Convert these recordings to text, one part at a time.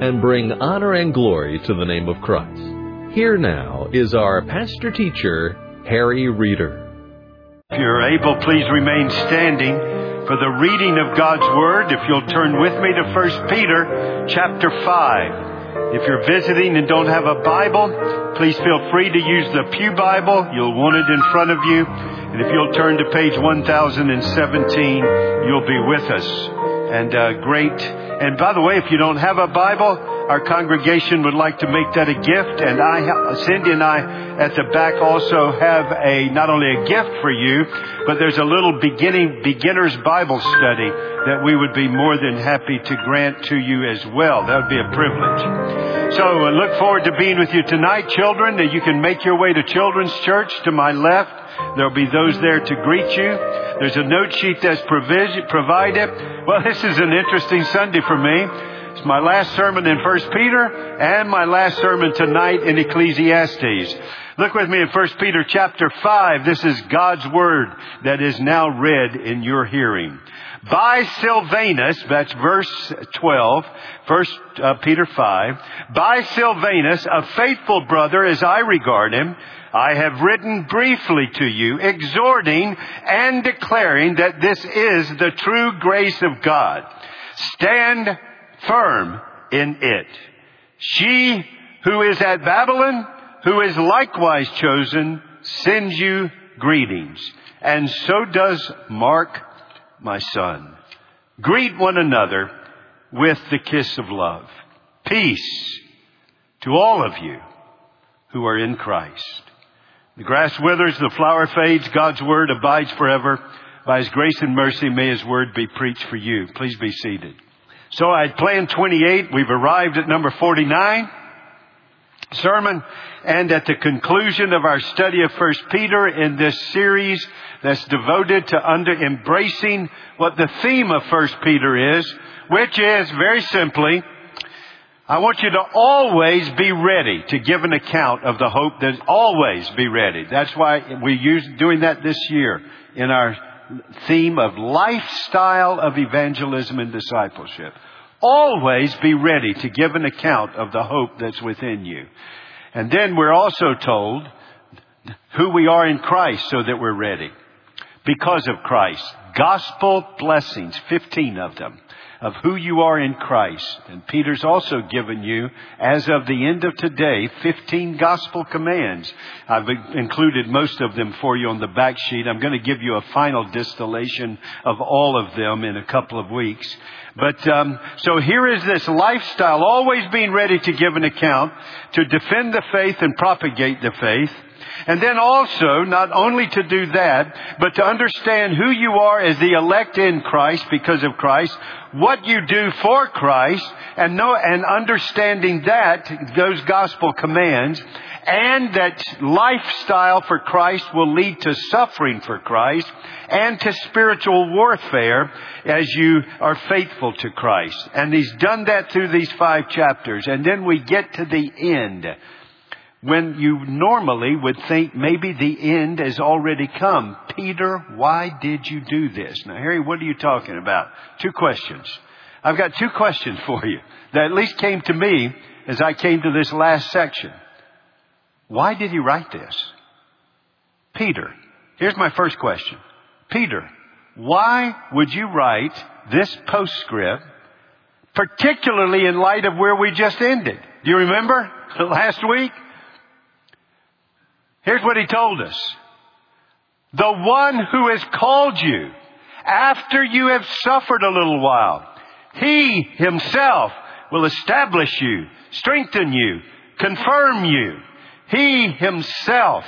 and bring honor and glory to the name of Christ. Here now is our pastor teacher, Harry Reeder. If you're able, please remain standing for the reading of God's Word. If you'll turn with me to 1 Peter chapter 5. If you're visiting and don't have a Bible, please feel free to use the Pew Bible. You'll want it in front of you. And if you'll turn to page 1017, you'll be with us. And uh, great. And by the way, if you don't have a Bible, our congregation would like to make that a gift. And I, Cindy and I at the back also have a, not only a gift for you, but there's a little beginning, beginner's Bible study that we would be more than happy to grant to you as well. That would be a privilege. So I look forward to being with you tonight, children. That you can make your way to Children's Church to my left. There'll be those there to greet you. There's a note sheet that's provided. Well, this is an interesting Sunday for me. It's my last sermon in 1 Peter and my last sermon tonight in Ecclesiastes. Look with me in 1 Peter chapter 5. This is God's Word that is now read in your hearing. By Silvanus, that's verse 12, 1 uh, Peter 5. By Silvanus, a faithful brother as I regard him, I have written briefly to you, exhorting and declaring that this is the true grace of God. Stand firm in it. She who is at Babylon, who is likewise chosen, sends you greetings. And so does Mark, my son. Greet one another with the kiss of love. Peace to all of you who are in Christ. The grass withers, the flower fades, God's word abides forever. By His grace and mercy, may His word be preached for you. Please be seated. So I had planned 28. We've arrived at number 49 sermon and at the conclusion of our study of First Peter in this series that's devoted to under embracing what the theme of First Peter is, which is very simply I want you to always be ready to give an account of the hope that always be ready. That's why we use doing that this year in our theme of lifestyle of evangelism and discipleship. Always be ready to give an account of the hope that's within you. And then we're also told who we are in Christ so that we're ready. Because of Christ. Gospel blessings, 15 of them of who you are in Christ. And Peter's also given you, as of the end of today, 15 gospel commands. I've included most of them for you on the back sheet. I'm going to give you a final distillation of all of them in a couple of weeks. But um, so here is this lifestyle, always being ready to give an account, to defend the faith and propagate the faith. And then also, not only to do that, but to understand who you are as the elect in Christ because of Christ, what you do for Christ, and know, and understanding that, those gospel commands, and that lifestyle for Christ will lead to suffering for Christ and to spiritual warfare as you are faithful to Christ. And he's done that through these five chapters. And then we get to the end when you normally would think maybe the end has already come. Peter, why did you do this? Now, Harry, what are you talking about? Two questions. I've got two questions for you that at least came to me as I came to this last section. Why did he write this? Peter, here's my first question. Peter, why would you write this postscript, particularly in light of where we just ended? Do you remember last week? Here's what he told us. The one who has called you after you have suffered a little while, he himself will establish you, strengthen you, confirm you. He himself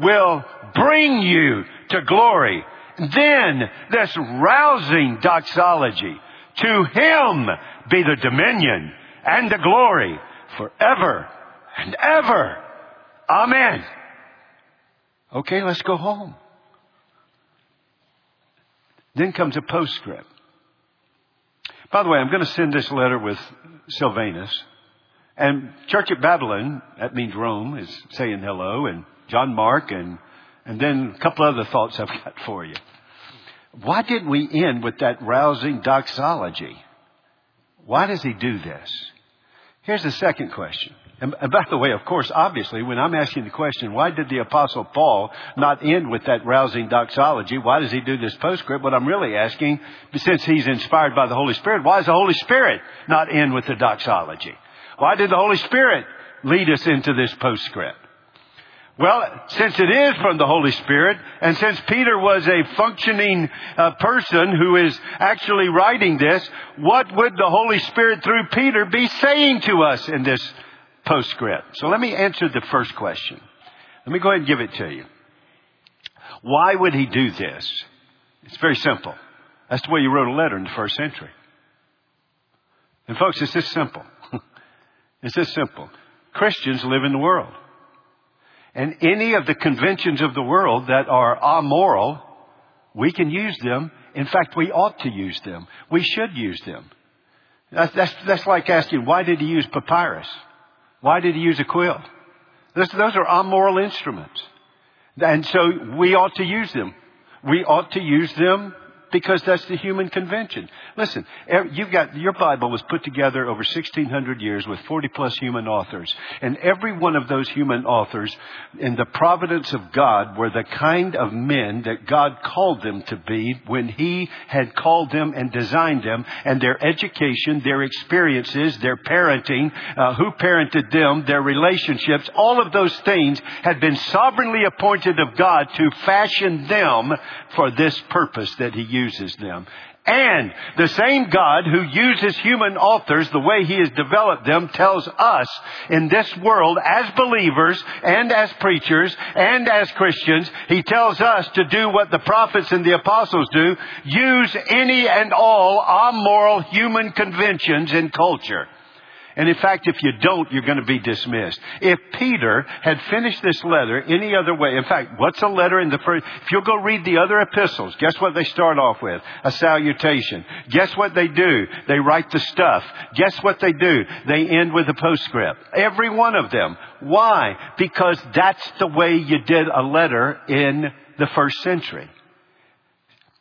will bring you to glory. Then this rousing doxology, to him be the dominion and the glory forever and ever. Amen. Okay, let's go home. Then comes a postscript. By the way, I'm going to send this letter with Silvanus. And Church at Babylon, that means Rome, is saying hello, and John Mark, and, and then a couple other thoughts I've got for you. Why didn't we end with that rousing doxology? Why does he do this? Here's the second question. And, and by the way, of course, obviously, when I'm asking the question, why did the apostle Paul not end with that rousing doxology? Why does he do this postscript? What I'm really asking, since he's inspired by the Holy Spirit, why does the Holy Spirit not end with the doxology? Why did the Holy Spirit lead us into this postscript? Well, since it is from the Holy Spirit, and since Peter was a functioning uh, person who is actually writing this, what would the Holy Spirit through Peter be saying to us in this postscript? So let me answer the first question. Let me go ahead and give it to you. Why would he do this? It's very simple. That's the way you wrote a letter in the first century. And folks, it's this simple. it's this simple. Christians live in the world. And any of the conventions of the world that are amoral, we can use them. In fact, we ought to use them. We should use them. That's, that's, that's like asking, why did he use papyrus? Why did he use a quill? Those, those are amoral instruments. And so we ought to use them. We ought to use them because that's the human convention. Listen, you've got, your Bible was put together over 1600 years with 40 plus human authors. And every one of those human authors, in the providence of God, were the kind of men that God called them to be when He had called them and designed them, and their education, their experiences, their parenting, uh, who parented them, their relationships, all of those things had been sovereignly appointed of God to fashion them for this purpose that He used uses them. And the same God who uses human authors the way He has developed them tells us in this world as believers and as preachers and as Christians, He tells us to do what the prophets and the apostles do, use any and all amoral human conventions in culture. And in fact, if you don't, you're going to be dismissed. If Peter had finished this letter any other way, in fact, what's a letter in the first, if you'll go read the other epistles, guess what they start off with? A salutation. Guess what they do? They write the stuff. Guess what they do? They end with a postscript. Every one of them. Why? Because that's the way you did a letter in the first century.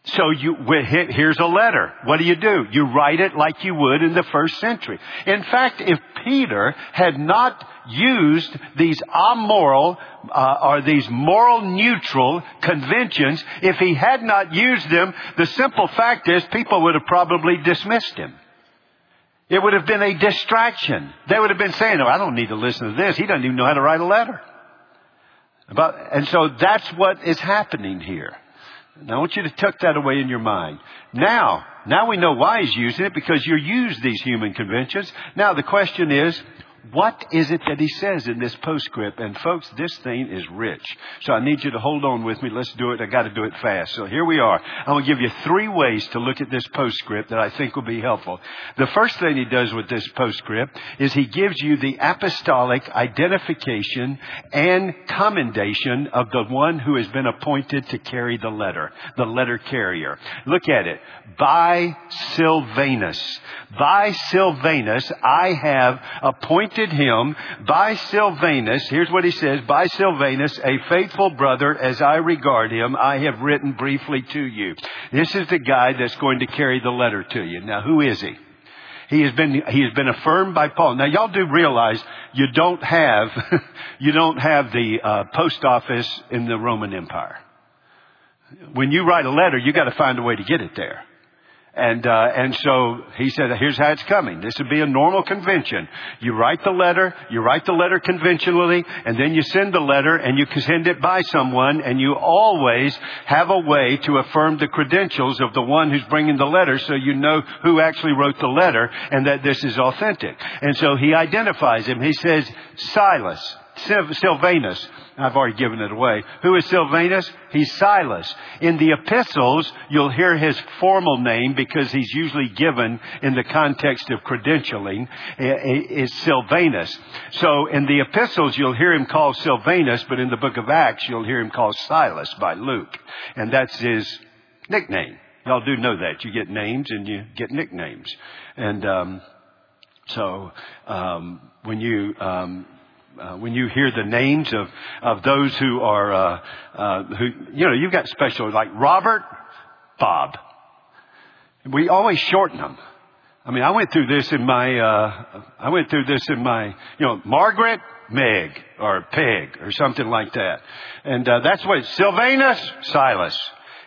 So you, here's a letter. What do you do? You write it like you would in the first century. In fact, if Peter had not used these amoral uh, or these moral neutral conventions, if he had not used them, the simple fact is people would have probably dismissed him. It would have been a distraction. They would have been saying, "Oh, I don't need to listen to this. He doesn't even know how to write a letter." But, and so that's what is happening here. I want you to tuck that away in your mind. Now, now we know why he's using it because you use these human conventions. Now the question is, what is it that he says in this postscript? And folks, this thing is rich. So I need you to hold on with me. Let's do it. I gotta do it fast. So here we are. I'm gonna give you three ways to look at this postscript that I think will be helpful. The first thing he does with this postscript is he gives you the apostolic identification and commendation of the one who has been appointed to carry the letter, the letter carrier. Look at it. By Silvanus. By Silvanus, I have appointed appointed him by Silvanus, here's what he says, by Silvanus, a faithful brother as I regard him, I have written briefly to you. This is the guy that's going to carry the letter to you. Now who is he? He has been, he has been affirmed by Paul. Now y'all do realize you don't have, you don't have the uh, post office in the Roman Empire. When you write a letter, you got to find a way to get it there. And, uh, and so he said, here's how it's coming. This would be a normal convention. You write the letter, you write the letter conventionally, and then you send the letter and you send it by someone, and you always have a way to affirm the credentials of the one who's bringing the letter so you know who actually wrote the letter and that this is authentic. And so he identifies him. He says, Silas, Silvanus? I've already given it away. Who is Silvanus? He's Silas. In the epistles, you'll hear his formal name because he's usually given in the context of credentialing is Silvanus. So in the epistles, you'll hear him called Silvanus, but in the book of Acts, you'll hear him called Silas by Luke. And that's his nickname. Y'all do know that. You get names and you get nicknames. And, um, so, um, when you, um, uh, when you hear the names of, of those who are, uh, uh, who, you know, you've got special, like Robert, Bob. We always shorten them. I mean, I went through this in my, uh, I went through this in my, you know, Margaret, Meg, or Peg, or something like that. And, uh, that's what, Silvanus, Silas.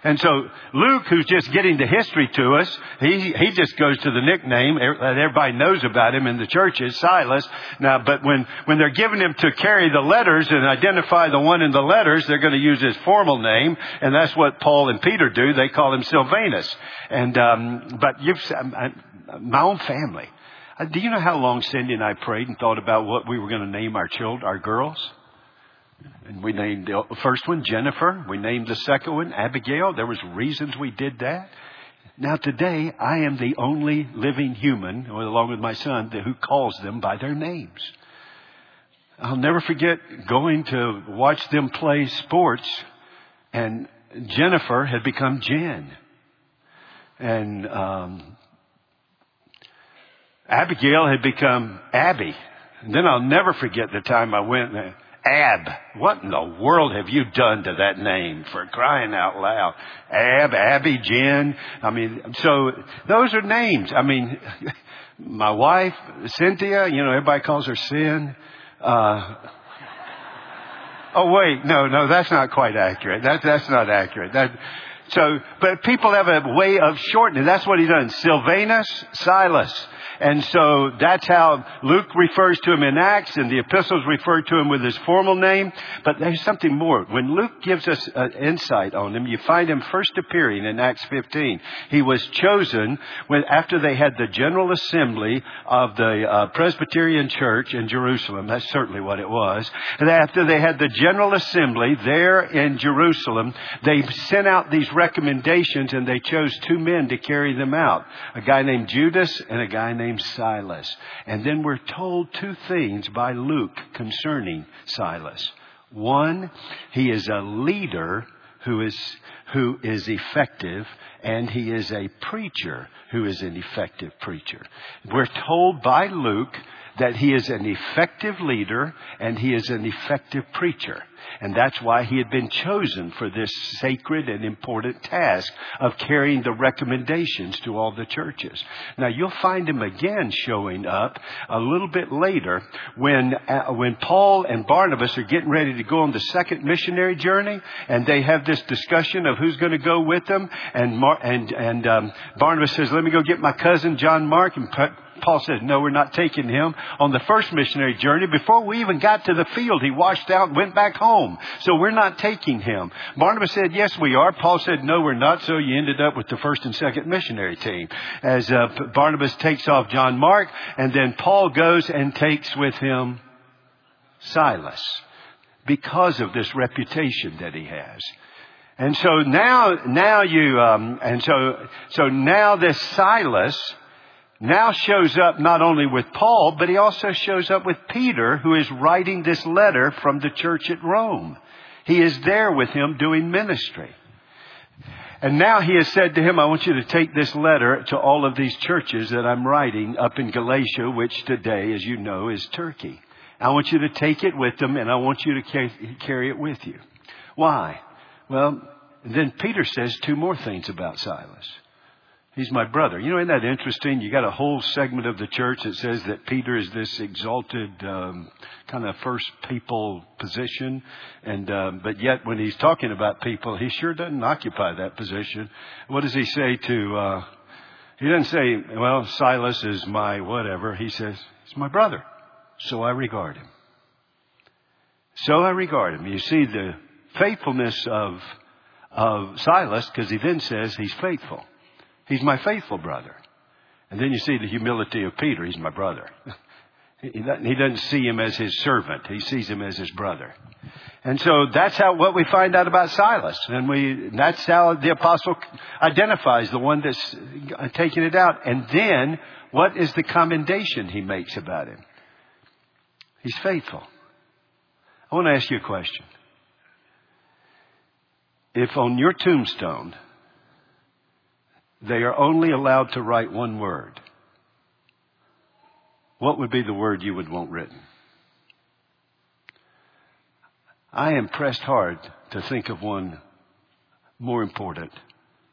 And so Luke, who's just getting the history to us, he, he just goes to the nickname that everybody knows about him in the churches, Silas. Now, but when, when they're giving him to carry the letters and identify the one in the letters, they're going to use his formal name, and that's what Paul and Peter do. They call him Silvanus. And, um, but you've, I, my own family. Uh, do you know how long Cindy and I prayed and thought about what we were going to name our children, our girls? And we named the first one Jennifer. We named the second one Abigail. There was reasons we did that. Now today, I am the only living human, along with my son, who calls them by their names. I'll never forget going to watch them play sports, and Jennifer had become Jen. And um, Abigail had become Abby. And then I'll never forget the time I went and Ab. What in the world have you done to that name for crying out loud? Ab, Abby, Jen. I mean, so those are names. I mean, my wife, Cynthia, you know, everybody calls her Sin. Uh, oh wait, no, no, that's not quite accurate. That, that's not accurate. That, so, but people have a way of shortening. That's what he done. Silvanus, Silas. And so that's how Luke refers to him in Acts and the epistles refer to him with his formal name. But there's something more. When Luke gives us an insight on him, you find him first appearing in Acts 15. He was chosen when, after they had the general assembly of the uh, Presbyterian church in Jerusalem. That's certainly what it was. And after they had the general assembly there in Jerusalem, they sent out these recommendations and they chose two men to carry them out. A guy named Judas and a guy named named Silas. And then we're told two things by Luke concerning Silas. One, he is a leader who is, who is effective, and he is a preacher who is an effective preacher. We're told by Luke that he is an effective leader and he is an effective preacher. And that's why he had been chosen for this sacred and important task of carrying the recommendations to all the churches. Now you'll find him again showing up a little bit later when, uh, when Paul and Barnabas are getting ready to go on the second missionary journey and they have this discussion of who's going to go with them and, Mar- and, and um, Barnabas says, let me go get my cousin John Mark and Paul said, no, we're not taking him. On the first missionary journey, before we even got to the field, he washed out and went back home. So we're not taking him. Barnabas said, yes, we are. Paul said, no, we're not. So you ended up with the first and second missionary team. As uh, Barnabas takes off John Mark, and then Paul goes and takes with him Silas because of this reputation that he has. And so now, now you, um, and so, so now this Silas, now shows up not only with Paul, but he also shows up with Peter, who is writing this letter from the church at Rome. He is there with him doing ministry. And now he has said to him, I want you to take this letter to all of these churches that I'm writing up in Galatia, which today, as you know, is Turkey. I want you to take it with them and I want you to carry it with you. Why? Well, then Peter says two more things about Silas. He's my brother. You know, isn't that interesting? You got a whole segment of the church that says that Peter is this exalted um, kind of first people position, and um, but yet when he's talking about people, he sure doesn't occupy that position. What does he say to? Uh, he doesn't say, "Well, Silas is my whatever." He says, "He's my brother, so I regard him." So I regard him. You see the faithfulness of of Silas because he then says he's faithful. He's my faithful brother. And then you see the humility of Peter. He's my brother. He doesn't see him as his servant. He sees him as his brother. And so that's how what we find out about Silas, and we that's how the apostle identifies the one that's taking it out. And then what is the commendation he makes about him? He's faithful. I want to ask you a question. If on your tombstone they are only allowed to write one word, what would be the word you would want written? I am pressed hard to think of one more important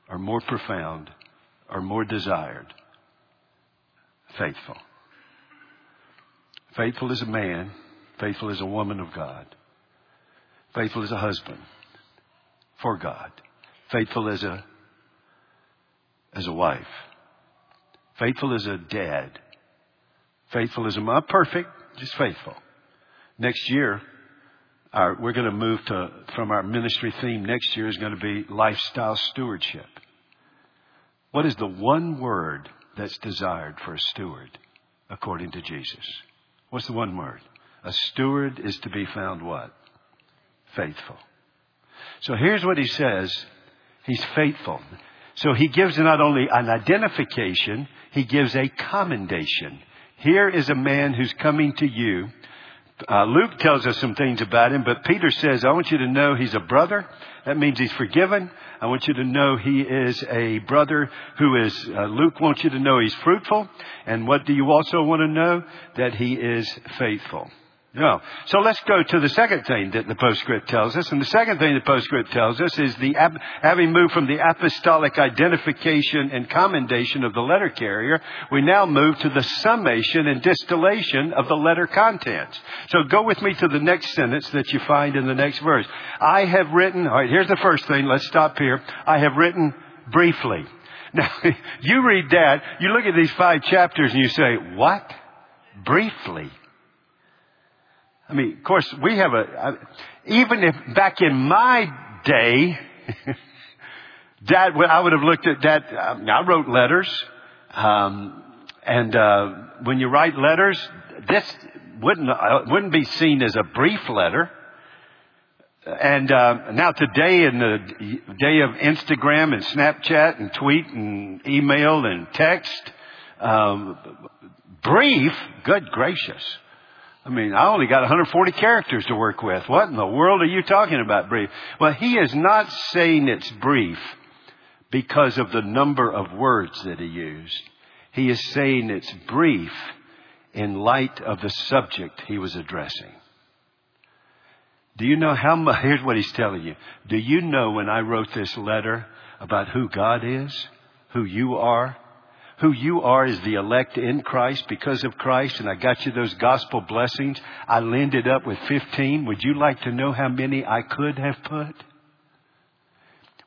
or more profound or more desired. Faithful. Faithful as a man, faithful as a woman of God, faithful as a husband for God, faithful as a as a wife, faithful as a dad, faithful as a mom, perfect, just faithful. Next year, our, we're going to move to, from our ministry theme next year is going to be lifestyle stewardship. What is the one word that's desired for a steward according to Jesus? What's the one word? A steward is to be found what? Faithful. So here's what he says. He's faithful. So he gives not only an identification, he gives a commendation. Here is a man who's coming to you uh, Luke tells us some things about him, but Peter says, I want you to know he's a brother. That means he's forgiven. I want you to know he is a brother who is, uh, Luke wants you to know he's fruitful. And what do you also want to know? That he is faithful. No. So let's go to the second thing that the postscript tells us. And the second thing the postscript tells us is the, having moved from the apostolic identification and commendation of the letter carrier, we now move to the summation and distillation of the letter contents. So go with me to the next sentence that you find in the next verse. I have written, alright, here's the first thing. Let's stop here. I have written briefly. Now, you read that, you look at these five chapters and you say, what? Briefly. I mean, of course, we have a, even if back in my day, Dad, I would have looked at that. Um, I wrote letters, um, and uh, when you write letters, this wouldn't uh, wouldn't be seen as a brief letter. And uh, now today, in the day of Instagram and Snapchat and tweet and email and text, um, brief, good gracious. I mean, I only got 140 characters to work with. What in the world are you talking about brief? Well, he is not saying it's brief because of the number of words that he used. He is saying it's brief in light of the subject he was addressing. Do you know how much? Here's what he's telling you. Do you know when I wrote this letter about who God is, who you are, who you are as the elect in Christ because of Christ, and I got you those gospel blessings. I landed up with 15. Would you like to know how many I could have put?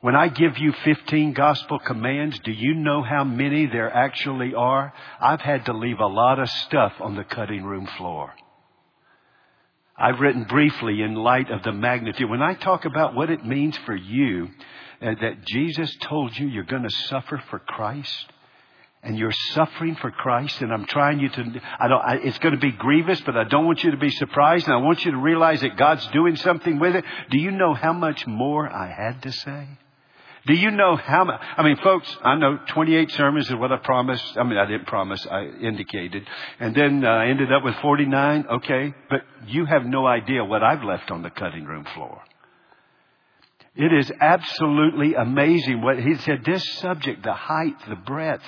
When I give you 15 gospel commands, do you know how many there actually are? I've had to leave a lot of stuff on the cutting room floor. I've written briefly in light of the magnitude. When I talk about what it means for you, uh, that Jesus told you you're going to suffer for Christ, and you're suffering for Christ, and I'm trying you to, I don't, I, it's going to be grievous, but I don't want you to be surprised, and I want you to realize that God's doing something with it. Do you know how much more I had to say? Do you know how much? I mean, folks, I know 28 sermons is what I promised. I mean, I didn't promise, I indicated. And then uh, I ended up with 49. Okay. But you have no idea what I've left on the cutting room floor. It is absolutely amazing what he said. This subject, the height, the breadth,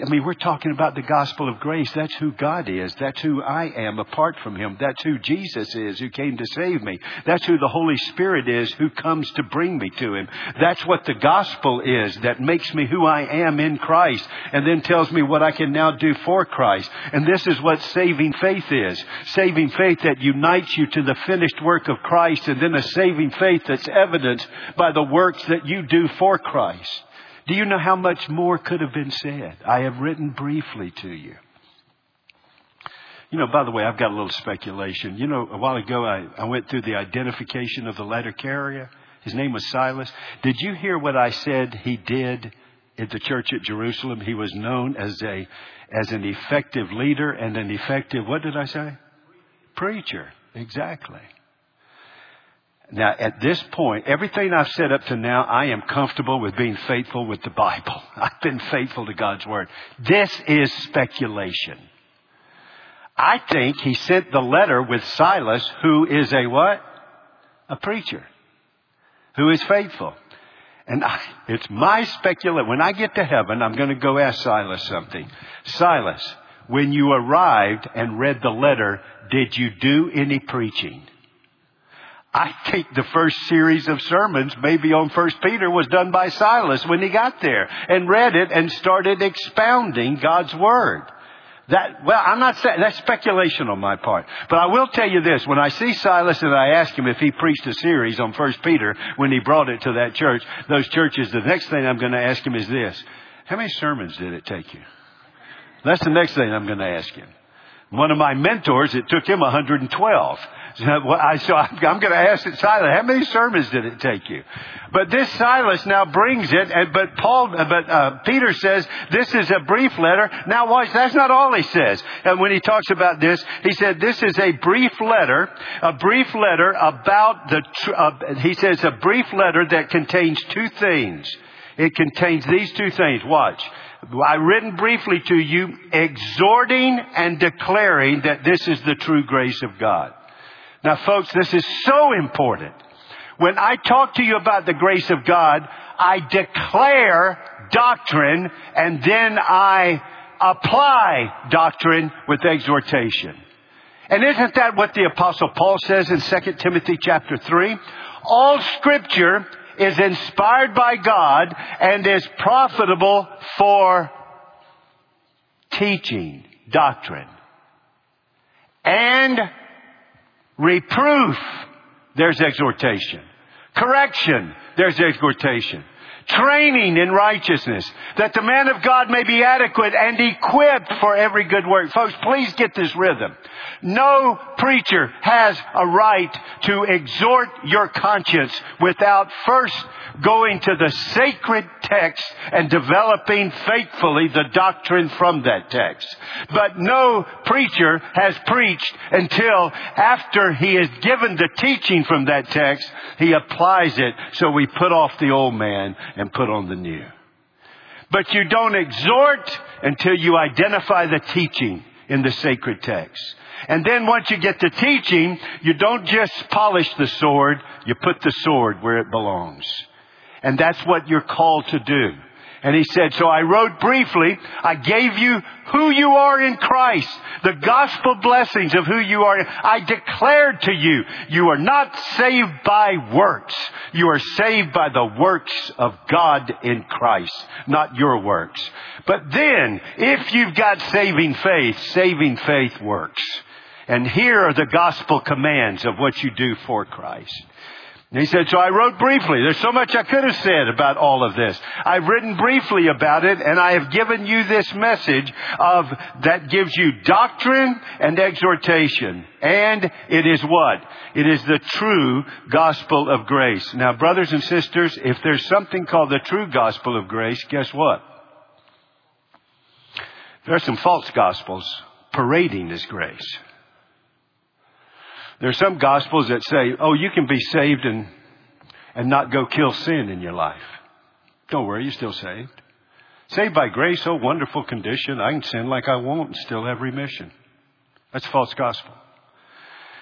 I mean, we're talking about the gospel of grace. That's who God is. That's who I am apart from Him. That's who Jesus is who came to save me. That's who the Holy Spirit is who comes to bring me to Him. That's what the gospel is that makes me who I am in Christ and then tells me what I can now do for Christ. And this is what saving faith is. Saving faith that unites you to the finished work of Christ and then a saving faith that's evidenced by the works that you do for Christ. Do you know how much more could have been said? I have written briefly to you. You know, by the way, I've got a little speculation. You know, a while ago I, I went through the identification of the letter carrier. His name was Silas. Did you hear what I said he did at the church at Jerusalem. He was known as a, as an effective leader and an effective, what did I say? Preacher. Exactly. Now, at this point, everything I've said up to now, I am comfortable with being faithful with the Bible. I've been faithful to God's Word. This is speculation. I think he sent the letter with Silas, who is a what? A preacher. Who is faithful. And I, it's my speculation. When I get to heaven, I'm going to go ask Silas something. Silas, when you arrived and read the letter, did you do any preaching? I think the first series of sermons, maybe on First Peter, was done by Silas when he got there and read it and started expounding God's Word. That, well, I'm not saying, that's speculation on my part. But I will tell you this, when I see Silas and I ask him if he preached a series on First Peter when he brought it to that church, those churches, the next thing I'm going to ask him is this. How many sermons did it take you? That's the next thing I'm going to ask him. One of my mentors, it took him 112. So, I'm going to ask it, Silas, how many sermons did it take you? But this Silas now brings it, and, but Paul, but uh, Peter says this is a brief letter. Now watch, that's not all he says. And when he talks about this, he said this is a brief letter, a brief letter about the. Uh, he says a brief letter that contains two things. It contains these two things. Watch. I written briefly to you, exhorting and declaring that this is the true grace of God. Now folks, this is so important. When I talk to you about the grace of God, I declare doctrine and then I apply doctrine with exhortation. And isn't that what the apostle Paul says in 2 Timothy chapter 3? All scripture is inspired by God and is profitable for teaching doctrine and Reproof, there's exhortation. Correction, there's exhortation. Training in righteousness, that the man of God may be adequate and equipped for every good work. Folks, please get this rhythm. No preacher has a right to exhort your conscience without first going to the sacred text and developing faithfully the doctrine from that text. But no preacher has preached until after he has given the teaching from that text, he applies it so we put off the old man and put on the new. But you don't exhort until you identify the teaching in the sacred text. And then once you get to teaching, you don't just polish the sword, you put the sword where it belongs. And that's what you're called to do. And he said, so I wrote briefly, I gave you who you are in Christ, the gospel blessings of who you are. I declared to you, you are not saved by works. You are saved by the works of God in Christ, not your works. But then, if you've got saving faith, saving faith works. And here are the gospel commands of what you do for Christ. And he said, so I wrote briefly. There's so much I could have said about all of this. I've written briefly about it and I have given you this message of that gives you doctrine and exhortation. And it is what? It is the true gospel of grace. Now brothers and sisters, if there's something called the true gospel of grace, guess what? There are some false gospels parading this grace. There are some gospels that say, oh, you can be saved and, and not go kill sin in your life. Don't worry, you're still saved. Saved by grace, oh, wonderful condition. I can sin like I want and still have remission. That's false gospel.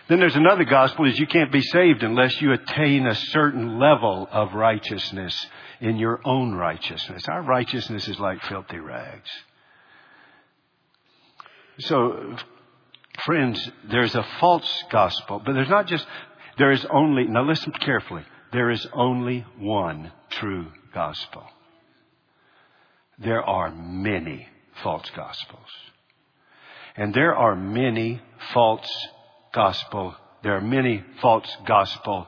Then there's another gospel is you can't be saved unless you attain a certain level of righteousness in your own righteousness. Our righteousness is like filthy rags. So Friends, there's a false gospel, but there's not just, there is only, now listen carefully, there is only one true gospel. There are many false gospels. And there are many false gospel, there are many false gospel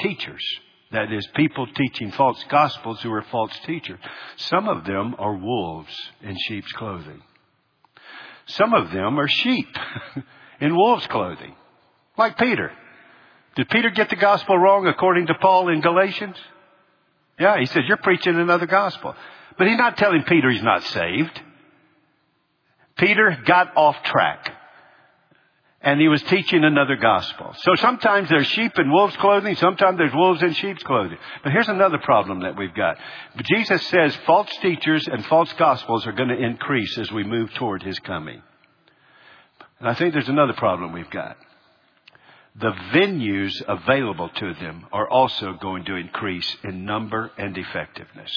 teachers. That is, people teaching false gospels who are false teachers. Some of them are wolves in sheep's clothing. Some of them are sheep in wolf's clothing, like Peter. Did Peter get the gospel wrong according to Paul in Galatians? Yeah, he says, you're preaching another gospel. But he's not telling Peter he's not saved. Peter got off track. And he was teaching another gospel. So sometimes there's sheep in wolves' clothing, sometimes there's wolves in sheep's clothing. But here's another problem that we've got. Jesus says false teachers and false gospels are going to increase as we move toward his coming. And I think there's another problem we've got. The venues available to them are also going to increase in number and effectiveness.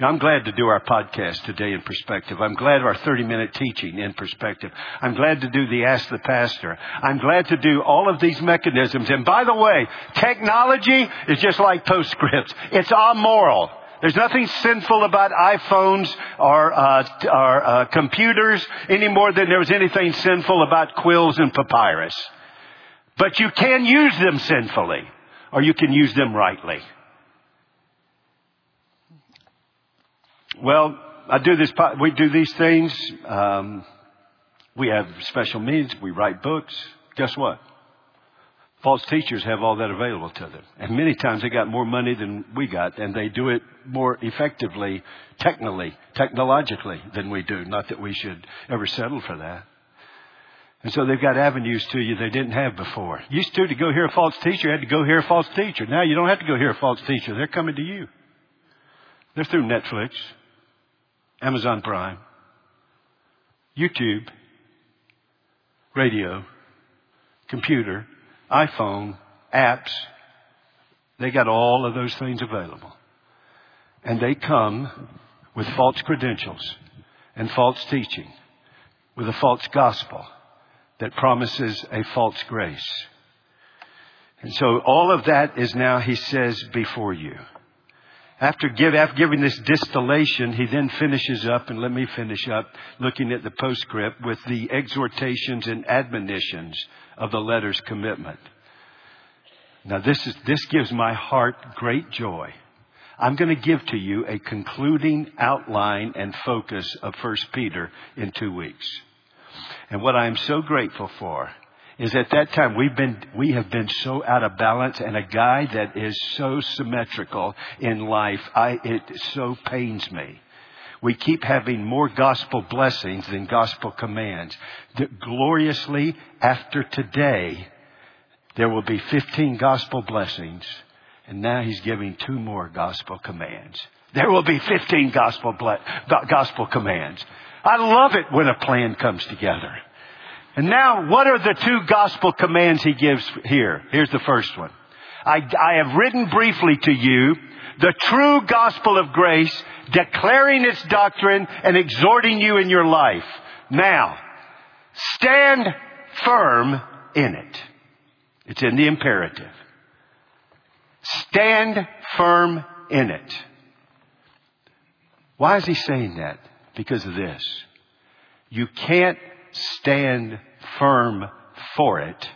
Now, I'm glad to do our podcast today in perspective. I'm glad our 30 minute teaching in perspective. I'm glad to do the Ask the Pastor. I'm glad to do all of these mechanisms. And by the way, technology is just like postscripts. It's amoral. There's nothing sinful about iPhones or, uh, or uh, computers any more than there was anything sinful about quills and papyrus. But you can use them sinfully, or you can use them rightly. Well, I do this. We do these things. Um, we have special meetings. We write books. Guess what? False teachers have all that available to them. And many times they got more money than we got, and they do it more effectively, technically, technologically than we do. Not that we should ever settle for that. And so they've got avenues to you they didn't have before. Used to, to go hear a false teacher, you had to go hear a false teacher. Now you don't have to go hear a false teacher. They're coming to you. They're through Netflix, Amazon Prime, YouTube, radio, computer, iPhone, apps. They got all of those things available. And they come with false credentials and false teaching, with a false gospel that promises a false grace. And so all of that is now, he says, before you. After, give, after giving this distillation, he then finishes up, and let me finish up looking at the postscript with the exhortations and admonitions of the letter's commitment. Now this is, this gives my heart great joy. I'm going to give to you a concluding outline and focus of 1 Peter in two weeks. And what I am so grateful for is at that time we've been, we have been so out of balance and a guy that is so symmetrical in life, I, it so pains me. We keep having more gospel blessings than gospel commands. That gloriously after today, there will be 15 gospel blessings and now he's giving two more gospel commands. There will be 15 gospel, ble- gospel commands. I love it when a plan comes together. And now, what are the two gospel commands he gives here? Here's the first one. I, I have written briefly to you the true gospel of grace, declaring its doctrine and exhorting you in your life. Now, stand firm in it. It's in the imperative. Stand firm in it. Why is he saying that? Because of this. You can't stand firm for it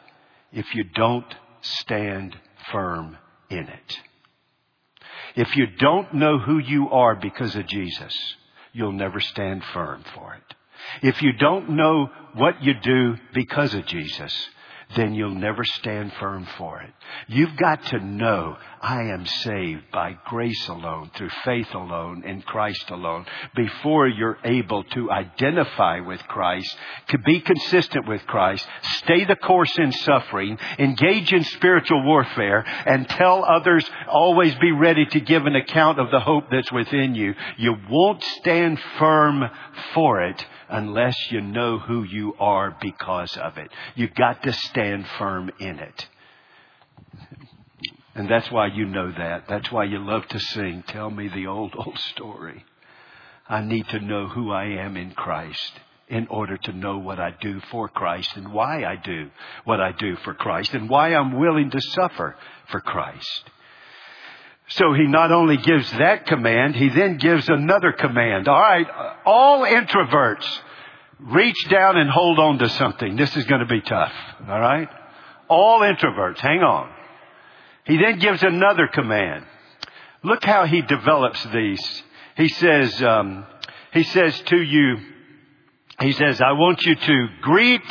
if you don't stand firm in it. If you don't know who you are because of Jesus, you'll never stand firm for it. If you don't know what you do because of Jesus, then you'll never stand firm for it. You've got to know I am saved by grace alone, through faith alone, in Christ alone, before you're able to identify with Christ, to be consistent with Christ, stay the course in suffering, engage in spiritual warfare, and tell others, always be ready to give an account of the hope that's within you. You won't stand firm for it unless you know who you are because of it. You've got to stand firm in it. And that's why you know that. That's why you love to sing, Tell me the old, old story. I need to know who I am in Christ in order to know what I do for Christ and why I do what I do for Christ and why I'm willing to suffer for Christ. So he not only gives that command, he then gives another command. All right, all introverts, reach down and hold on to something. This is going to be tough. All right? All introverts, hang on. He then gives another command. Look how he develops these. He says, um, he says to you, he says, I want you to greet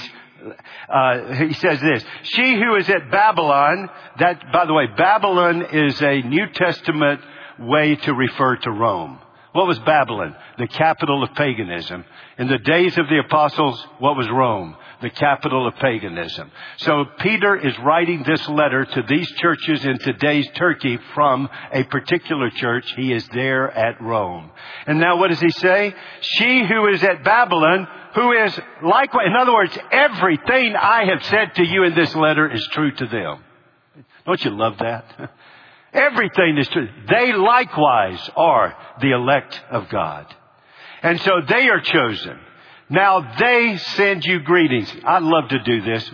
uh, he says this, she who is at Babylon, that, by the way, Babylon is a New Testament way to refer to Rome. What was Babylon? The capital of paganism. In the days of the apostles, what was Rome? The capital of paganism. So Peter is writing this letter to these churches in today's Turkey from a particular church. He is there at Rome. And now what does he say? She who is at Babylon, who is likewise, in other words, everything I have said to you in this letter is true to them. Don't you love that? Everything is true. They likewise are the elect of God. And so they are chosen. Now they send you greetings. I love to do this.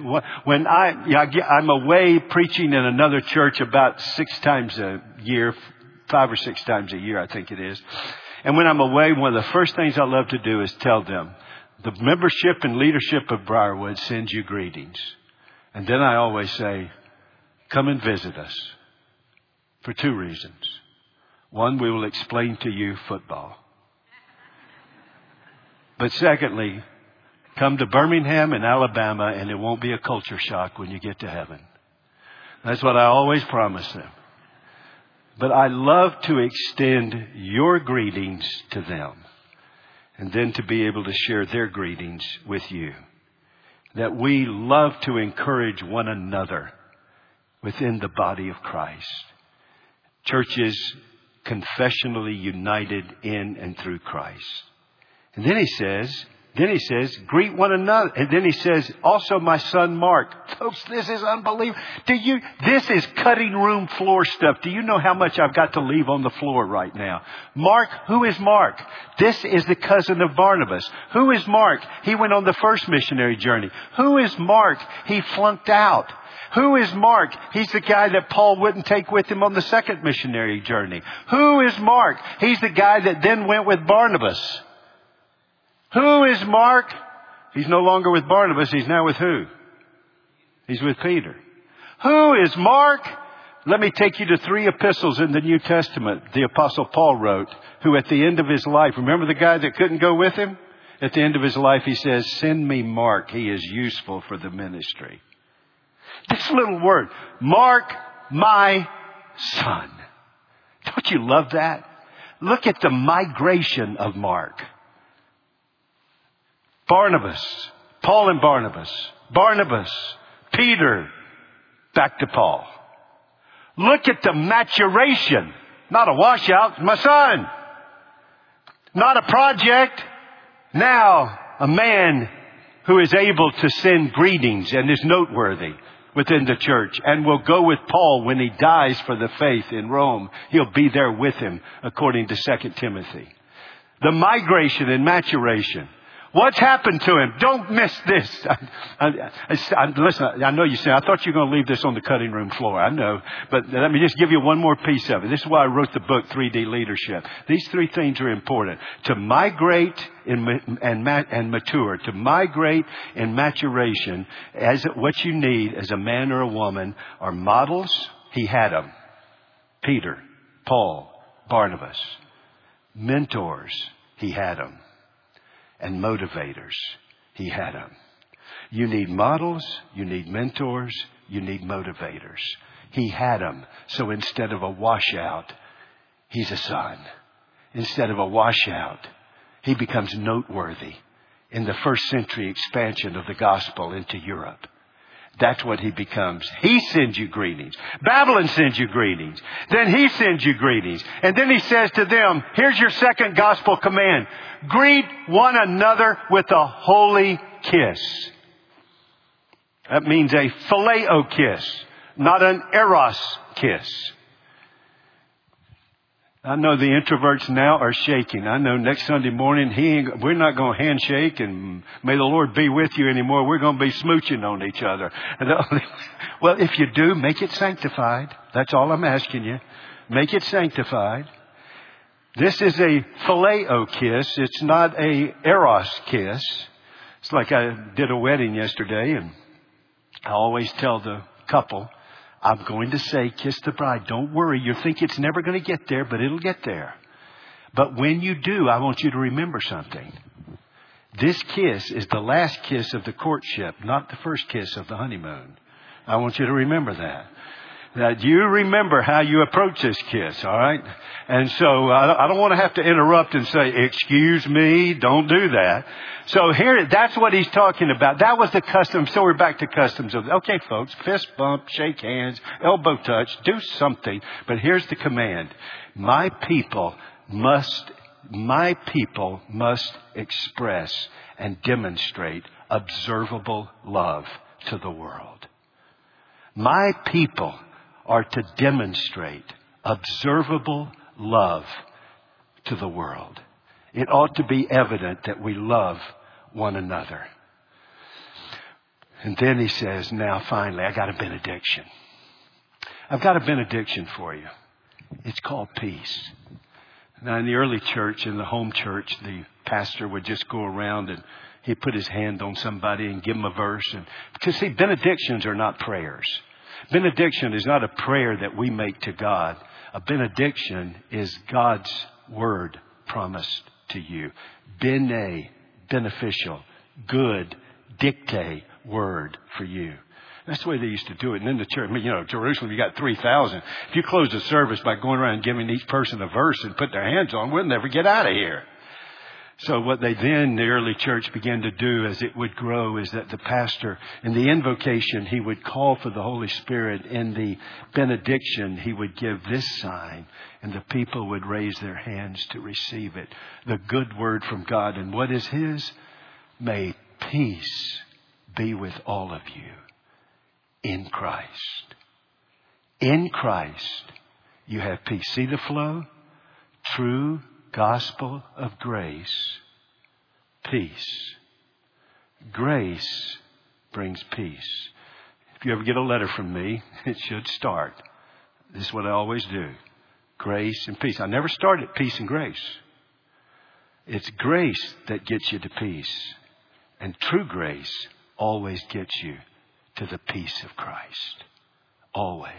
When I, I'm away preaching in another church about six times a year, five or six times a year, I think it is. And when I'm away, one of the first things I love to do is tell them, the membership and leadership of Briarwood sends you greetings. And then I always say, come and visit us for two reasons. One, we will explain to you football. But secondly, come to Birmingham and Alabama and it won't be a culture shock when you get to heaven. That's what I always promise them. But I love to extend your greetings to them and then to be able to share their greetings with you. That we love to encourage one another within the body of Christ churches confessionally united in and through Christ. And then he says, then he says, greet one another. And then he says, also my son Mark. Folks, this is unbelievable. Do you, this is cutting room floor stuff. Do you know how much I've got to leave on the floor right now? Mark, who is Mark? This is the cousin of Barnabas. Who is Mark? He went on the first missionary journey. Who is Mark? He flunked out. Who is Mark? He's the guy that Paul wouldn't take with him on the second missionary journey. Who is Mark? He's the guy that then went with Barnabas. Who is Mark? He's no longer with Barnabas. He's now with who? He's with Peter. Who is Mark? Let me take you to three epistles in the New Testament the apostle Paul wrote, who at the end of his life, remember the guy that couldn't go with him? At the end of his life, he says, send me Mark. He is useful for the ministry. This little word, mark my son. Don't you love that? Look at the migration of Mark. Barnabas, Paul and Barnabas, Barnabas, Peter, back to Paul. Look at the maturation. Not a washout, my son. Not a project. Now a man who is able to send greetings and is noteworthy within the church and will go with Paul when he dies for the faith in Rome. He'll be there with him according to 2 Timothy. The migration and maturation. What's happened to him? Don't miss this. I, I, I, listen, I know you say, I thought you were going to leave this on the cutting room floor. I know. But let me just give you one more piece of it. This is why I wrote the book, 3D Leadership. These three things are important. To migrate in, and, and mature, to migrate in maturation as what you need as a man or a woman are models. He had them. Peter, Paul, Barnabas. Mentors. He had them and motivators. He had them. You need models, you need mentors, you need motivators. He had them. So instead of a washout, he's a son. Instead of a washout, he becomes noteworthy in the first century expansion of the gospel into Europe. That's what he becomes. He sends you greetings. Babylon sends you greetings. Then he sends you greetings. And then he says to them, here's your second gospel command. Greet one another with a holy kiss. That means a phileo kiss, not an eros kiss. I know the introverts now are shaking. I know next Sunday morning he we're not going to handshake and may the Lord be with you anymore. We're going to be smooching on each other. well, if you do, make it sanctified. That's all I'm asking you. Make it sanctified. This is a phileo kiss. It's not a eros kiss. It's like I did a wedding yesterday and I always tell the couple, I'm going to say, kiss the bride. Don't worry. You think it's never going to get there, but it'll get there. But when you do, I want you to remember something. This kiss is the last kiss of the courtship, not the first kiss of the honeymoon. I want you to remember that. That you remember how you approach this kiss, all right? And so I don't want to have to interrupt and say, excuse me, don't do that. So here, that's what he's talking about. That was the custom. So we're back to customs of, okay folks, fist bump, shake hands, elbow touch, do something. But here's the command. My people must, my people must express and demonstrate observable love to the world. My people are to demonstrate observable love to the world. It ought to be evident that we love one another. And then he says, now finally, I got a benediction. I've got a benediction for you. It's called peace. Now in the early church, in the home church, the pastor would just go around and he'd put his hand on somebody and give them a verse. And because see, benedictions are not prayers. Benediction is not a prayer that we make to God. A benediction is God's word promised to you. Bene, beneficial, good, dictate word for you. That's the way they used to do it. And in the church, I mean, you know, Jerusalem, you got 3,000. If you close the service by going around and giving each person a verse and put their hands on, we'll never get out of here. So what they then, the early church began to do as it would grow is that the pastor, in the invocation, he would call for the Holy Spirit. In the benediction, he would give this sign and the people would raise their hands to receive it. The good word from God. And what is his? May peace be with all of you in Christ. In Christ, you have peace. See the flow? True gospel of grace, peace. Grace brings peace. If you ever get a letter from me, it should start. This is what I always do. Grace and peace. I never start at peace and grace. It's grace that gets you to peace. And true grace always gets you to the peace of Christ. Always.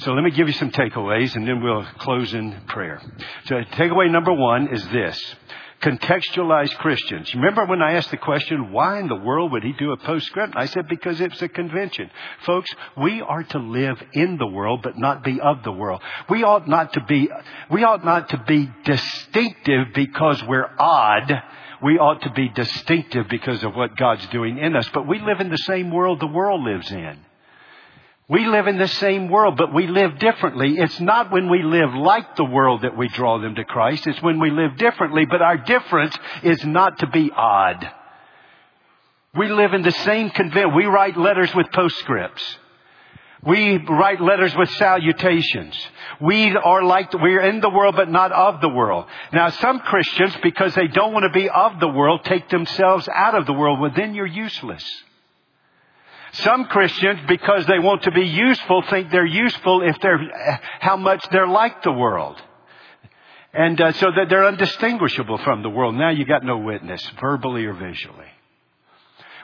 So let me give you some takeaways and then we'll close in prayer. So takeaway number one is this. Contextualize Christians. Remember when I asked the question, why in the world would he do a postscript? I said, because it's a convention. Folks, we are to live in the world, but not be of the world. We ought not to be, we ought not to be distinctive because we're odd. We ought to be distinctive because of what God's doing in us. But we live in the same world the world lives in. We live in the same world, but we live differently. It's not when we live like the world that we draw them to Christ. It's when we live differently, but our difference is not to be odd. We live in the same convent. We write letters with postscripts. We write letters with salutations. We are like, we're in the world but not of the world. Now some Christians, because they don't want to be of the world, take themselves out of the world. Well then you're useless. Some Christians, because they want to be useful, think they're useful if they're, how much they're like the world. And uh, so that they're undistinguishable from the world. Now you got no witness, verbally or visually.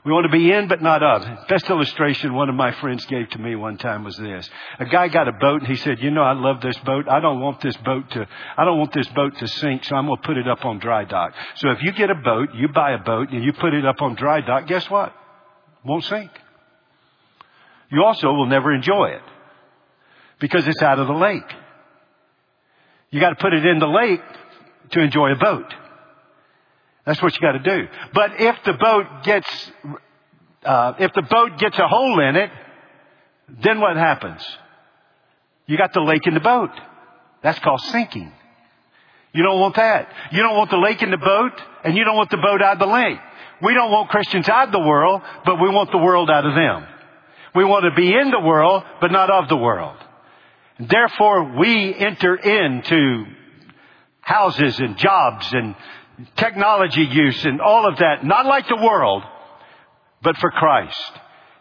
We want to be in but not of. Best illustration one of my friends gave to me one time was this. A guy got a boat and he said, you know, I love this boat. I don't want this boat to, I don't want this boat to sink, so I'm going to put it up on dry dock. So if you get a boat, you buy a boat and you put it up on dry dock, guess what? Won't sink you also will never enjoy it because it's out of the lake. You got to put it in the lake to enjoy a boat. That's what you got to do. But if the boat gets, uh, if the boat gets a hole in it, then what happens? You got the lake in the boat. That's called sinking. You don't want that. You don't want the lake in the boat, and you don't want the boat out of the lake. We don't want Christians out of the world, but we want the world out of them. We want to be in the world, but not of the world. Therefore, we enter into houses and jobs and technology use and all of that, not like the world, but for Christ.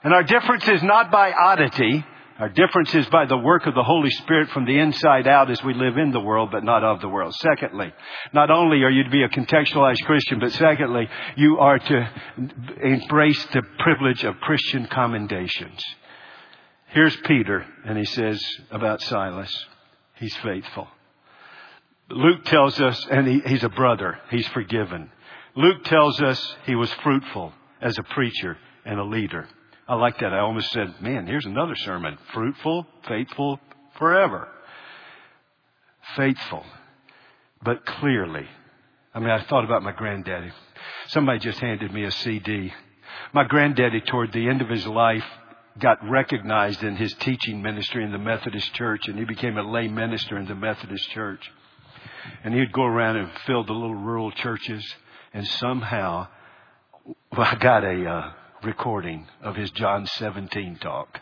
And our difference is not by oddity. Our difference is by the work of the Holy Spirit from the inside out as we live in the world, but not of the world. Secondly, not only are you to be a contextualized Christian, but secondly, you are to embrace the privilege of Christian commendations. Here's Peter, and he says about Silas, he's faithful. Luke tells us, and he, he's a brother, he's forgiven. Luke tells us he was fruitful as a preacher and a leader. I like that. I almost said, man, here's another sermon. Fruitful, faithful, forever. Faithful, but clearly. I mean, I thought about my granddaddy. Somebody just handed me a CD. My granddaddy, toward the end of his life, got recognized in his teaching ministry in the Methodist Church, and he became a lay minister in the Methodist Church. And he'd go around and fill the little rural churches, and somehow, I got a uh, recording of his John 17 talk.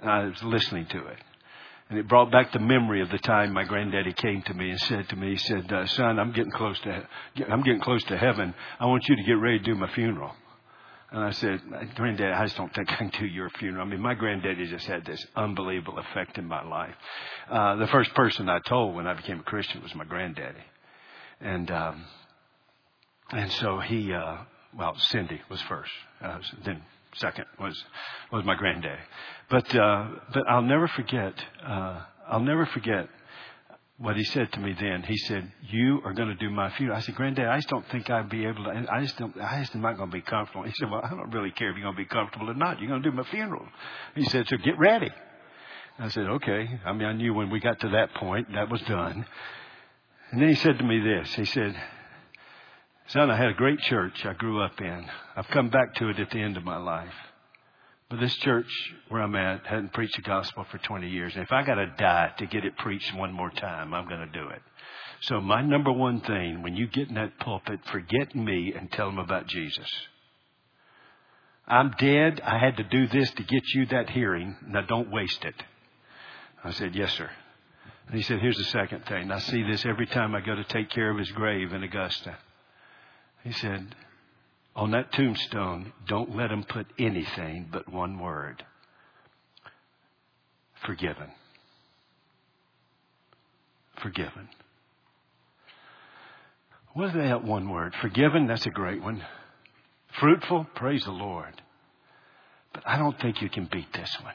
And I was listening to it. And it brought back the memory of the time my granddaddy came to me and said to me, he said, uh, son, I'm getting close to, I'm getting close to heaven. I want you to get ready to do my funeral. And I said, Granddaddy, I just don't think I can do your funeral. I mean, my granddaddy just had this unbelievable effect in my life. Uh, the first person I told when I became a Christian was my granddaddy. And, um, and so he, uh, well, Cindy was first. Uh, then second was, was my granddaddy. But, uh, but I'll never forget, uh, I'll never forget what he said to me then. He said, "You are going to do my funeral." I said, "Granddad, I just don't think I'd be able to. I just don't. I just am not going to be comfortable." He said, "Well, I don't really care if you're going to be comfortable or not. You're going to do my funeral." He said, "So get ready." I said, "Okay." I mean, I knew when we got to that point that was done. And then he said to me this. He said, "Son, I had a great church I grew up in. I've come back to it at the end of my life." But this church where I'm at hadn't preached the gospel for 20 years. And if I got to die to get it preached one more time, I'm going to do it. So my number one thing, when you get in that pulpit, forget me and tell them about Jesus. I'm dead. I had to do this to get you that hearing. Now don't waste it. I said, yes, sir. And he said, here's the second thing. I see this every time I go to take care of his grave in Augusta. He said, on that tombstone, don't let them put anything but one word forgiven. Forgiven. What is that one word? Forgiven, that's a great one. Fruitful, praise the Lord. But I don't think you can beat this one.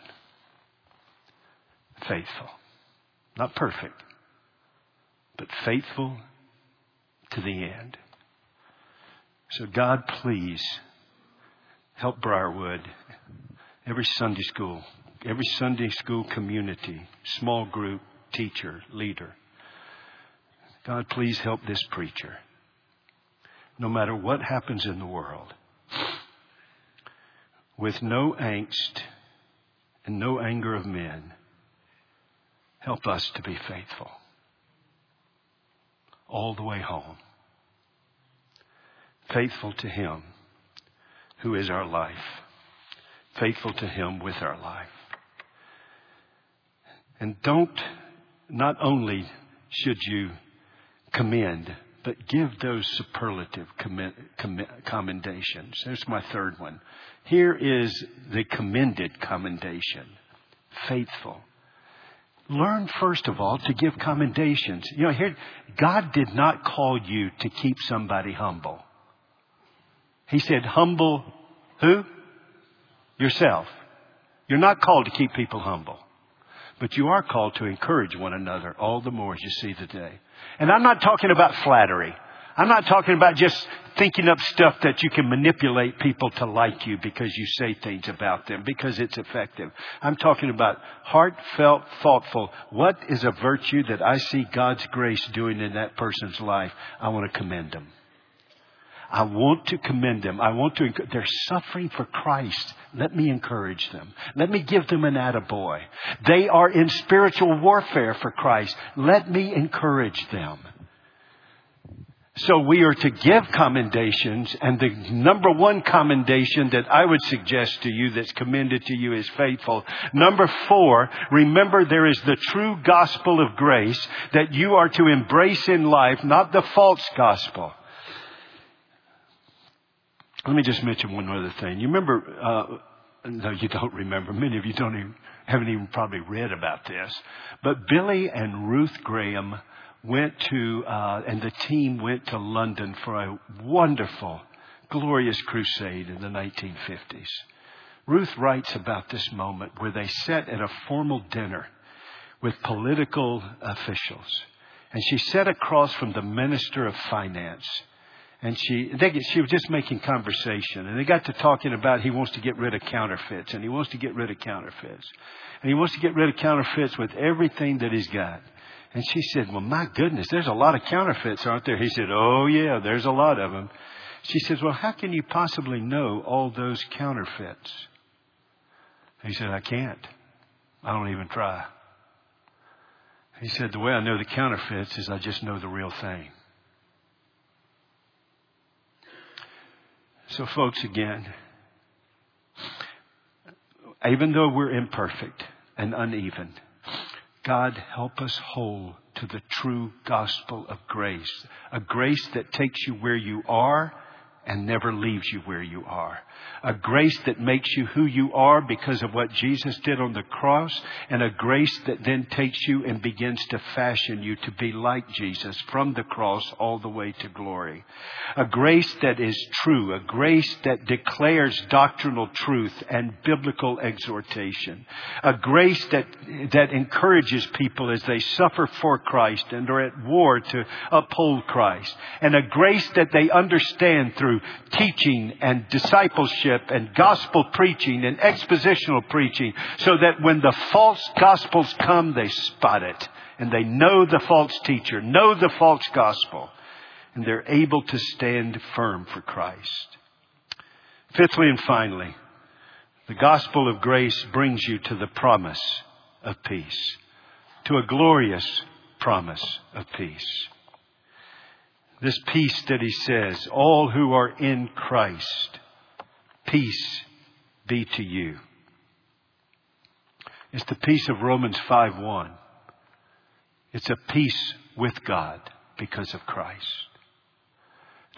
Faithful. Not perfect, but faithful to the end. So, God, please help Briarwood, every Sunday school, every Sunday school community, small group, teacher, leader. God, please help this preacher. No matter what happens in the world, with no angst and no anger of men, help us to be faithful all the way home faithful to Him who is our life, faithful to Him with our life. And don't, not only should you commend, but give those superlative commendations. There's my third one. Here is the commended commendation faithful. Learn, first of all, to give commendations. You know, here, God did not call you to keep somebody humble. He said, humble who? Yourself. You're not called to keep people humble. But you are called to encourage one another all the more as you see the day. And I'm not talking about flattery. I'm not talking about just thinking up stuff that you can manipulate people to like you because you say things about them, because it's effective. I'm talking about heartfelt, thoughtful. What is a virtue that I see God's grace doing in that person's life? I want to commend them. I want to commend them. I want to, they're suffering for Christ. Let me encourage them. Let me give them an attaboy. They are in spiritual warfare for Christ. Let me encourage them. So we are to give commendations, and the number one commendation that I would suggest to you that's commended to you is faithful. Number four, remember there is the true gospel of grace that you are to embrace in life, not the false gospel. Let me just mention one other thing. You remember, uh, no, you don't remember. Many of you don't even, haven't even probably read about this. But Billy and Ruth Graham went to, uh, and the team went to London for a wonderful, glorious crusade in the 1950s. Ruth writes about this moment where they sat at a formal dinner with political officials. And she sat across from the Minister of Finance And she, they, she was just making conversation. And they got to talking about he wants to get rid of counterfeits. And he wants to get rid of counterfeits. And he wants to get rid of counterfeits with everything that he's got. And she said, Well, my goodness, there's a lot of counterfeits, aren't there? He said, Oh, yeah, there's a lot of them. She says, Well, how can you possibly know all those counterfeits? He said, I can't. I don't even try. He said, The way I know the counterfeits is I just know the real thing. So, folks, again, even though we're imperfect and uneven, God help us hold to the true gospel of grace. A grace that takes you where you are and never leaves you where you are. A grace that makes you who you are because of what Jesus did on the cross, and a grace that then takes you and begins to fashion you to be like Jesus from the cross all the way to glory. A grace that is true, a grace that declares doctrinal truth and biblical exhortation. A grace that, that encourages people as they suffer for Christ and are at war to uphold Christ. And a grace that they understand through through teaching and discipleship and gospel preaching and expositional preaching so that when the false gospels come, they spot it and they know the false teacher, know the false gospel, and they're able to stand firm for Christ. Fifthly and finally, the gospel of grace brings you to the promise of peace, to a glorious promise of peace. This peace that he says, all who are in Christ, peace be to you. It's the peace of Romans 5 1. It's a peace with God because of Christ.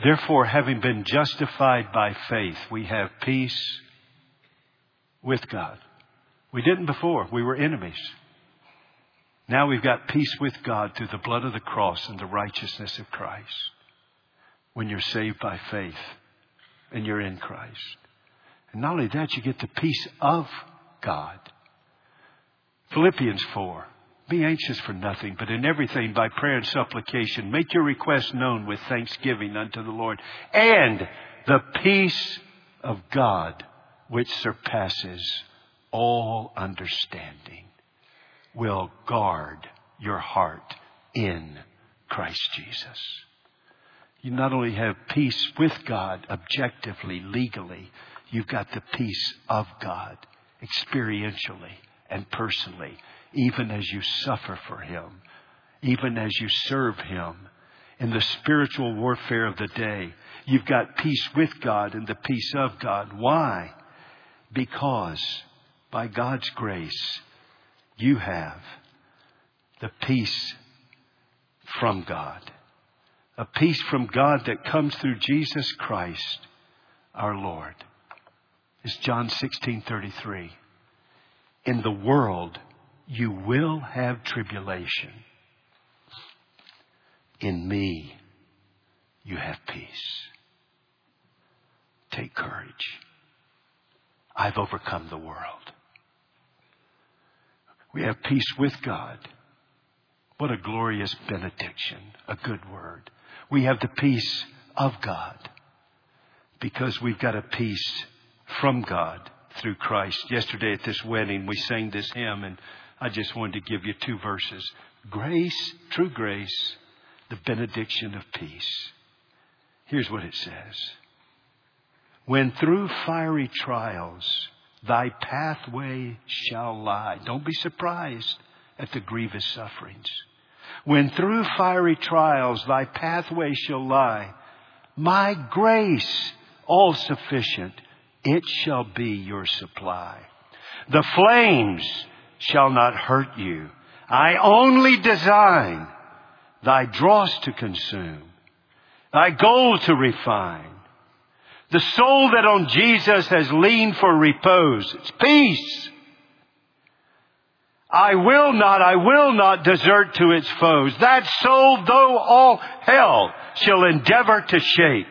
Therefore, having been justified by faith, we have peace with God. We didn't before. We were enemies. Now we've got peace with God through the blood of the cross and the righteousness of Christ. When you're saved by faith and you're in Christ. And not only that, you get the peace of God. Philippians 4. Be anxious for nothing, but in everything by prayer and supplication, make your requests known with thanksgiving unto the Lord. And the peace of God, which surpasses all understanding will guard your heart in Christ Jesus. You not only have peace with God objectively, legally, you've got the peace of God experientially and personally, even as you suffer for Him, even as you serve Him. In the spiritual warfare of the day, you've got peace with God and the peace of God. Why? Because by God's grace, you have the peace from God. A peace from God that comes through Jesus Christ, our Lord. It's John 16:33. In the world you will have tribulation. In me you have peace. Take courage. I've overcome the world. We have peace with God. What a glorious benediction, a good word. We have the peace of God because we've got a peace from God through Christ. Yesterday at this wedding, we sang this hymn, and I just wanted to give you two verses. Grace, true grace, the benediction of peace. Here's what it says. When through fiery trials, Thy pathway shall lie. Don't be surprised at the grievous sufferings. When through fiery trials thy pathway shall lie, my grace, all sufficient, it shall be your supply. The flames shall not hurt you. I only design thy dross to consume, thy gold to refine, the soul that on Jesus has leaned for repose. It's peace. I will not, I will not desert to its foes. That soul, though all hell shall endeavor to shake.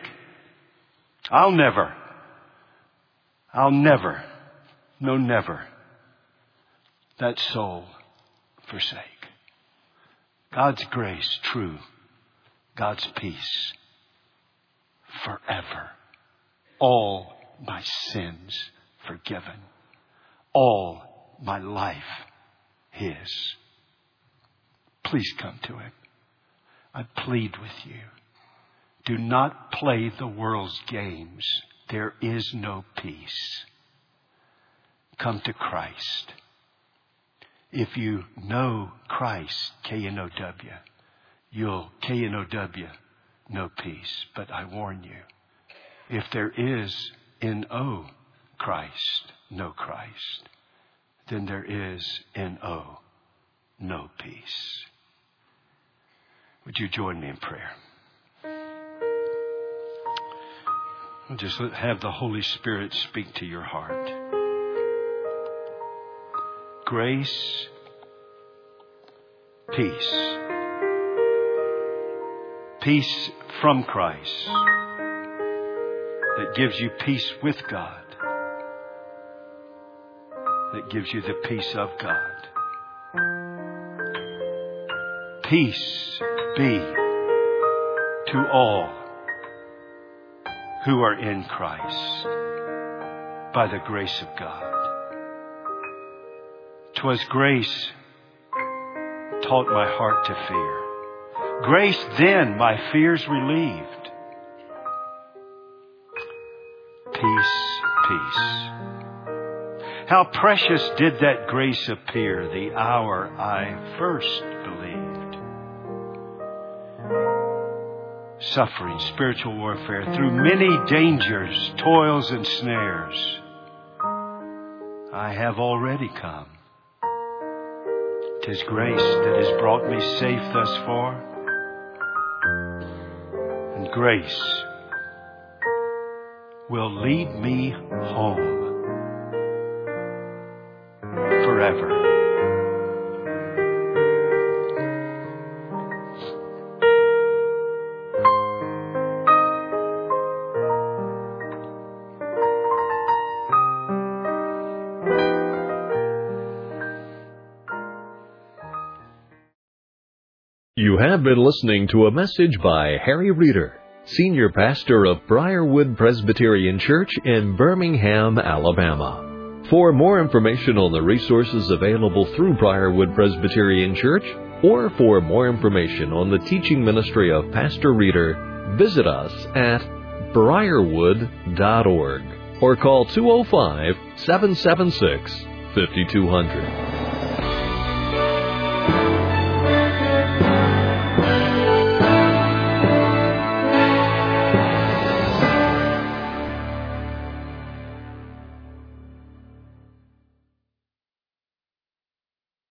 I'll never, I'll never, no never, that soul forsake. God's grace, true. God's peace forever. All my sins forgiven. All my life His. Please come to Him. I plead with you. Do not play the world's games. There is no peace. Come to Christ. If you know Christ, K-N-O-W, you'll, K-N-O-W, no peace. But I warn you, if there is in O Christ, no Christ, then there is in O no peace. Would you join me in prayer? Just have the Holy Spirit speak to your heart. Grace, peace. Peace from Christ that gives you peace with God, that gives you the peace of God. Peace be to all who are in Christ by the grace of God. 'Twas grace taught my heart to fear. Grace then my fears relieved. Peace, peace. How precious did that grace appear the hour I first believed. Suffering, spiritual warfare, through many dangers, toils, and snares, I have already come. Tis grace that has brought me safe thus far. And grace will lead me home forever. You have been listening to a message by Harry Reeder, Senior Pastor of Briarwood Presbyterian Church in Birmingham, Alabama. For more information on the resources available through Briarwood Presbyterian Church, or for more information on the teaching ministry of Pastor Reeder, visit us at briarwood.org or call 205 776 5200.